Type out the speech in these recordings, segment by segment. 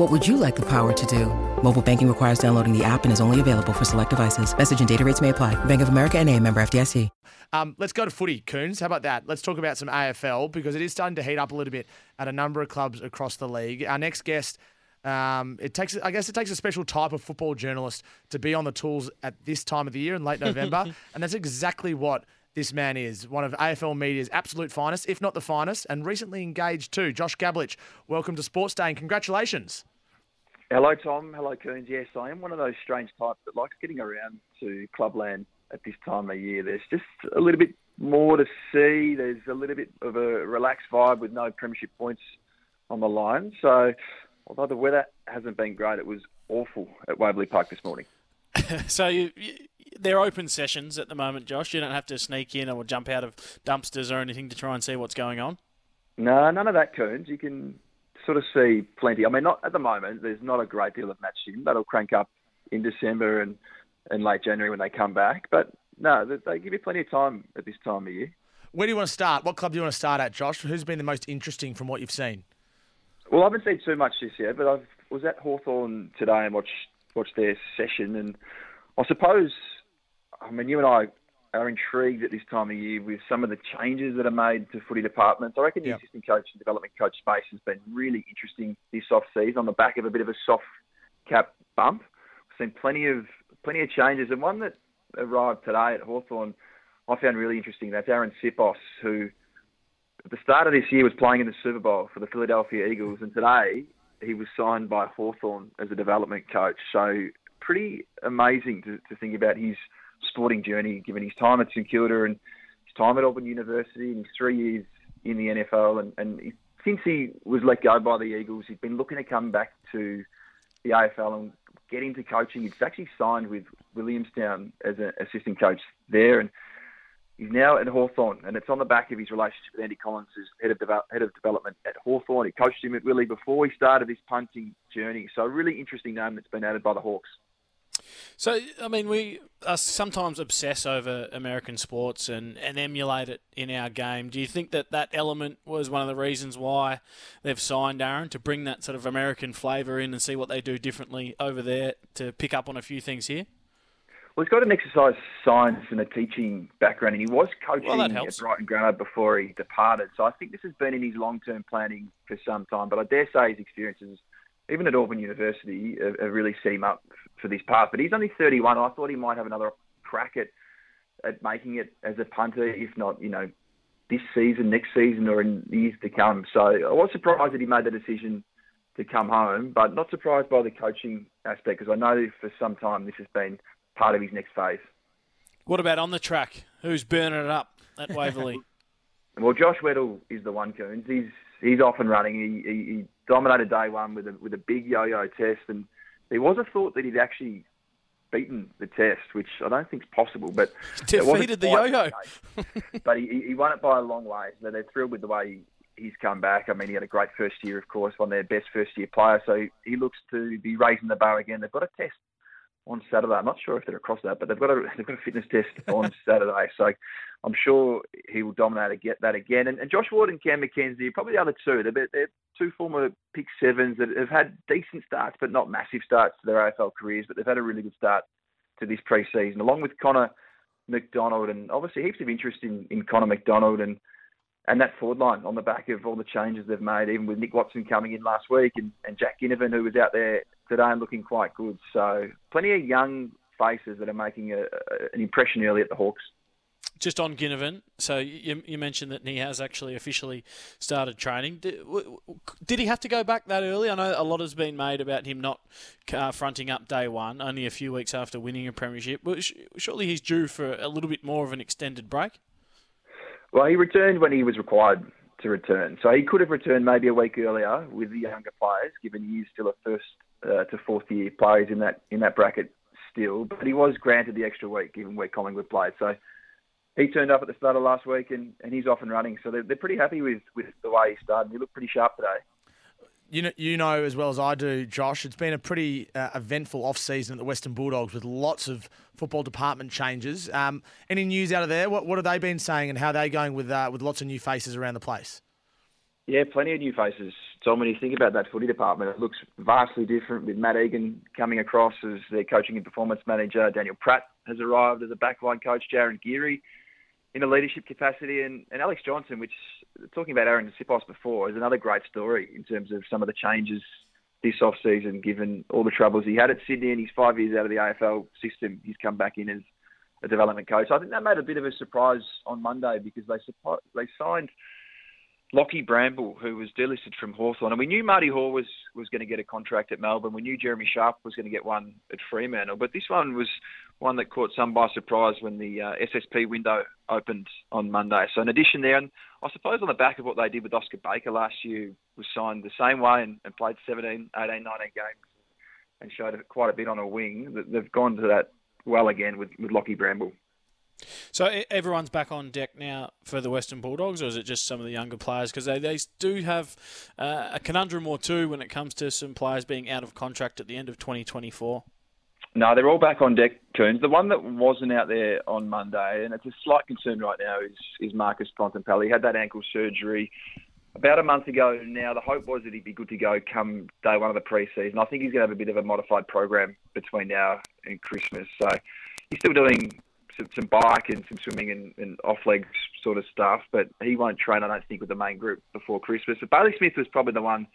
What would you like the power to do? Mobile banking requires downloading the app and is only available for select devices. Message and data rates may apply. Bank of America and a member FDIC. Um, let's go to footy, Coons. How about that? Let's talk about some AFL because it is starting to heat up a little bit at a number of clubs across the league. Our next guest, um, it takes, I guess, it takes a special type of football journalist to be on the tools at this time of the year in late November, and that's exactly what this man is. One of AFL media's absolute finest, if not the finest, and recently engaged too. Josh Gabelich, welcome to Sports Day and congratulations. Hello, Tom. Hello, Coons. Yes, I am one of those strange types that likes getting around to clubland at this time of year. There's just a little bit more to see. There's a little bit of a relaxed vibe with no premiership points on the line. So, although the weather hasn't been great, it was awful at Waverley Park this morning. so you, you, they're open sessions at the moment, Josh. You don't have to sneak in or jump out of dumpsters or anything to try and see what's going on. No, none of that, Coons. You can sort of see plenty. I mean, not at the moment. There's not a great deal of match in. That'll crank up in December and, and late January when they come back. But no, they give you plenty of time at this time of year. Where do you want to start? What club do you want to start at, Josh? Who's been the most interesting from what you've seen? Well, I haven't seen too much this year, but I was at Hawthorn today and watched watched their session, and I suppose, I mean, you and I are intrigued at this time of year with some of the changes that are made to footy departments. I reckon the assistant coach and development coach space has been really interesting this off season on the back of a bit of a soft cap bump. We've seen plenty of plenty of changes, and one that arrived today at Hawthorn I found really interesting. That's Arryn Siposs, who at the start of this year was playing in the Super Bowl for the Philadelphia Eagles, and today he was signed by Hawthorn as a development coach. So pretty amazing to, to think about his sporting journey, given his time at St Kilda and his time at Auburn University and his three years in the NFL. And, and he, since he was let go by the Eagles, he's been looking to come back to the AFL and get into coaching. He's actually signed with Williamstown as an assistant coach there, and he's now at Hawthorn, and it's on the back of his relationship with Andy Collins, who's head of, head of development at Hawthorn. He coached him at Willie before he started his punting journey. So a really interesting name that's been added by the Hawks. So, I mean, we sometimes obsess over American sports and, and emulate it in our game. Do you think that that element was one of the reasons why they've signed Arryn to bring that sort of American flavour in and see what they do differently over there to pick up on a few things here? Well, he's got an exercise science and a teaching background, and he was coaching well, at Brighton Grammar before he departed. So I think this has been in his long-term planning for some time. But I dare say his experiences, even at Auburn University, have, have really set him up for this path. But he's only 31. I thought he might have another crack at at making it as a punter, if not, you know, this season, next season, or in years to come. So I was surprised that he made the decision to come home, but not surprised by the coaching aspect because I know for some time this has been part of his next phase. What about on the track? Who's burning it up at Waverley? well, Josh Weddle is the one, Coons. He's he's off and running. He, he, he dominated day one with a with a big yo-yo test and there was a thought that he'd actually beaten the test, which I don't think is possible. But defeated the yo-yo, but he, he won it by a long way. So they're thrilled with the way he's come back. I mean, he had a great first year, of course, one of their best first year players. So he looks to be raising the bar again. They've got a test on Saturday. I'm not sure if they're across that, but they've got a they've got a fitness test on Saturday. So I'm sure he will dominate get that again. And, and Josh Ward and Cam Mackenzie, probably the other two. They're, they're two former pick sevens that have had decent starts, but not massive starts to their AFL careers. But they've had a really good start to this pre-season, along with Connor Macdonald, and obviously heaps of interest in, in Connor Macdonald and and that forward line on the back of all the changes they've made, even with Nick Watson coming in last week and, and Jack Ginnivan, who was out there today and looking quite good. So plenty of young faces that are making a, an impression early at the Hawks. just on Ginnivan, so you, you, mentioned that he has actually officially started training. Did, did, he have to go back that early? I know a lot has been made about him not uh, fronting up day one, only a few weeks after winning a premiership. Surely he's due for a little bit more of an extended break. Well, he returned when he was required to return, so he could have returned maybe a week earlier with the younger players, given he is still a first uh, to fourth year players in that in that bracket still. But he was granted the extra week, given where Collingwood played. So he turned up at the start of last week and, and he's off and running. So they're, they're pretty happy with, with the way he started. He looked pretty sharp today. You know, you know as well as I do, Josh. It's been a pretty uh, eventful off season at the Western Bulldogs with lots of football department changes. Um, any news out of there? What, what have they been saying, and how are they going with uh, with lots of new faces around the place? Yeah, plenty of new faces. Tom, when you think about that footy department, it looks vastly different with Matt Egan coming across as their coaching and performance manager. Daniel Pratt has arrived as a backline coach. Jarryn Geary in a leadership capacity. And, and Alex Johnson, which talking about Arryn Siposs before, is another great story in terms of some of the changes this off season, given all the troubles he had at Sydney and he's five years out of the AFL system. He's come back in as a development coach. I think that made a bit of a surprise on Monday because they they signed Lockie Bramble, who was delisted from Hawthorn, And we knew Marty Hall was, was going to get a contract at Melbourne. We knew Jeremy Sharp was going to get one at Fremantle. But this one was one that caught some by surprise when the uh, SSP window opened on Monday. So in addition there, and I suppose on the back of what they did with Oscar Baker last year, was signed the same way and, and played 17, 18, 19 games and showed quite a bit on a wing. They've gone to that well again with, with Lockie Bramble. So everyone's back on deck now for the Western Bulldogs, or is it just some of the younger players? Because they, they do have uh, a conundrum or two when it comes to some players being out of contract at the end of 2024. No, they're all back on deck, Coons. The one that wasn't out there on Monday, and it's a slight concern right now, is, is Marcus Bontempelli. He had that ankle surgery about a month ago now. The hope was that he'd be good to go come day one of the preseason. I think he's going to have a bit of a modified program between now and Christmas. So he's still doing some, some bike and some swimming and, and off legs sort of stuff. But he won't train, I don't think, with the main group before Christmas. But Bailey Smith was probably the one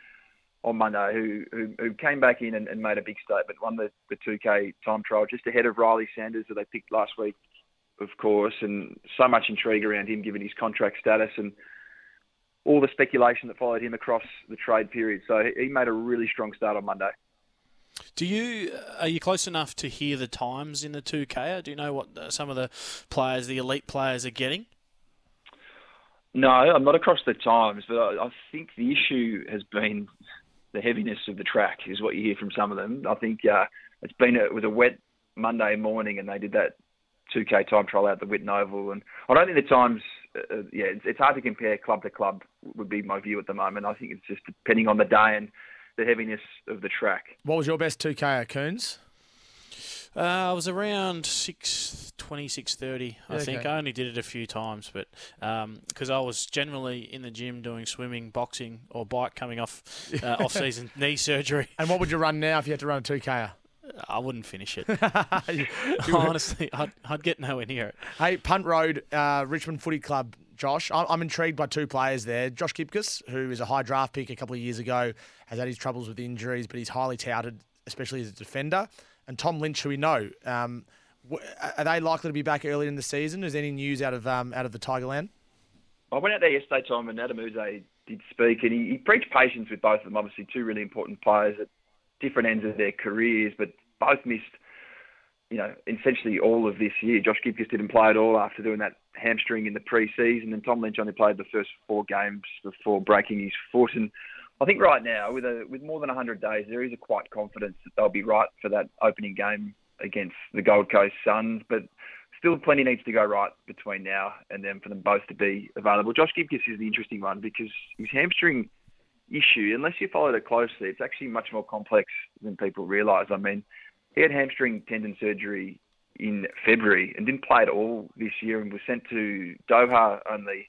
on Monday who who, who came back in and, and, made a big statement, won the, the 2K time trial just ahead of Ryley Sanders that they picked last week, of course. And so much intrigue around him given his contract status and all the speculation that followed him across the trade period. So he made a really strong start on Monday. Do you are you close enough to hear the times in the 2K? Do you know what uh, some of the players, the elite players, are getting? No, I'm not across the times, but I, I think the issue has been the heaviness of the track is what you hear from some of them. I think uh, it's been a, it was a wet Monday morning, and they did that 2K time trial out the Whitten Oval, and I don't think the times. Uh, yeah, it's, it's hard to compare club to club. Would be my view at the moment. I think it's just depending on the day and the heaviness of the track. What was your best 2K, Coons? Uh, I was around 620, 630, I okay. think. I only did it a few times, but because um, I was generally in the gym doing swimming, boxing, or bike coming off uh, off season knee surgery. And what would you run now if you had to run a 2K? I wouldn't finish it. Honestly, I'd, I'd, get nowhere near it. Hey, Punt Road, uh, Richmond Footy Club Josh. I'm intrigued by two players there. Josh Gibcus, who is a high draft pick a couple of years ago, has had his troubles with injuries, but he's highly touted, especially as a defender. And Tom Lynch, who we know. Um, are they likely to be back early in the season? Is any news out of um, out of the Tigerland? I went out there yesterday, Tom, and Adem Yze did speak, and he, he preached patience with both of them. Obviously, two really important players at different ends of their careers, but both missed you know, essentially all of this year. Josh Gibcus didn't play at all after doing that hamstring in the pre-season, and Tom Lynch only played the first four games before breaking his foot. And I think right now, with a with more than 100 days, there is a quite confidence that they'll be right for that opening game against the Gold Coast Suns. But still, plenty needs to go right between now and then for them both to be available. Josh Gibcus is the interesting one because his hamstring issue, unless you follow it closely, it's actually much more complex than people realise. I mean he had hamstring tendon surgery in February and didn't play at all this year and was sent to Doha only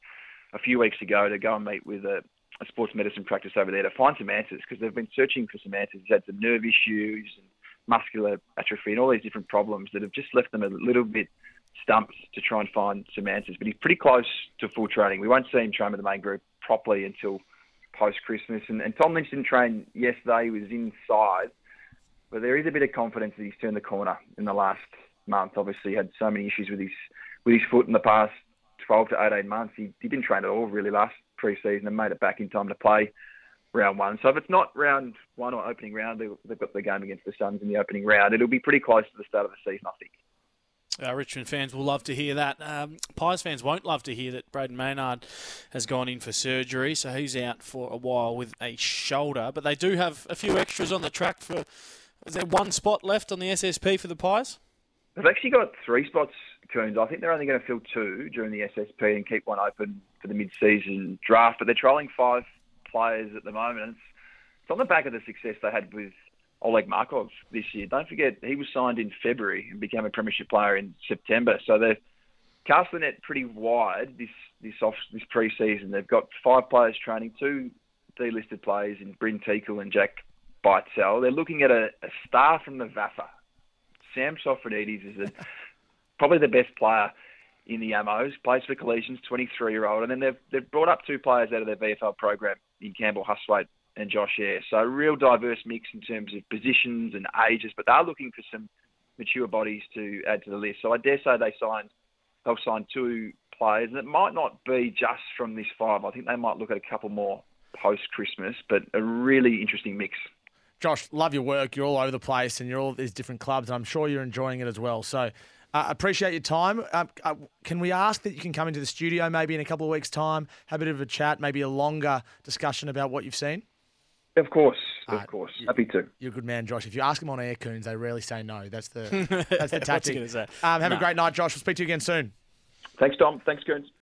a few weeks ago to go and meet with a, a sports medicine practice over there to find some answers because they've been searching for some answers. He's had some nerve issues and muscular atrophy and all these different problems that have just left them a little bit stumped to try and find some answers. But he's pretty close to full training. We won't see him train with the main group properly until post Christmas. And, and Tom Lynch didn't train yesterday. He was inside but there is a bit of confidence that he's turned the corner in the last month. Obviously, he had so many issues with his with his foot in the past 12 to 18 months. He, he didn't train at all really last pre-season and made it back in time to play round one. So if it's not round one or opening round, they've got the game against the Suns in the opening round. It'll be pretty close to the start of the season, I think. Uh, Richmond fans will love to hear that. Um, Pies fans won't love to hear that Brayden Maynard has gone in for surgery, so he's out for a while with a shoulder. But they do have a few extras on the track for. Is there one spot left on the SSP for the Pies? They've actually got three spots, Coons. I think they're only going to fill two during the SSP and keep one open for the mid-season draft. But they're trialling five players at the moment. It's, it's on the back of the success they had with Oleg Markov this year. Don't forget, he was signed in February and became a premiership player in September. So they've cast the net pretty wide this this off this pre-season. They've got five players training, two delisted players in Brynn Teakle and Jack Bytel. They're looking at a, a star from the VAFA. Sam Sofronides is a, probably the best player in the Ammos, plays for Collegians, 23 year old, and then they've they've brought up two players out of their VFL program in Campbell Hustwaite and Josh Eyre. So a real diverse mix in terms of positions and ages, but they're looking for some mature bodies to add to the list. So I dare say they signed they'll sign two players, and it might not be just from this five. I think they might look at a couple more post Christmas, but a really interesting mix. Josh, love your work. You're all over the place, and you're all these different clubs, and I'm sure you're enjoying it as well. So. Uh, appreciate your time. Uh, uh, can we ask that you can come into the studio maybe in a couple of weeks' time, have a bit of a chat, maybe a longer discussion about what you've seen? Of course, of uh, course. Happy to. You're a good man, Josh. If you ask them on air, Coons, they rarely say no. That's the that's the tactic. Um, have no. a great night, Josh. We'll speak to you again soon. Thanks, Tom. Thanks, Coons.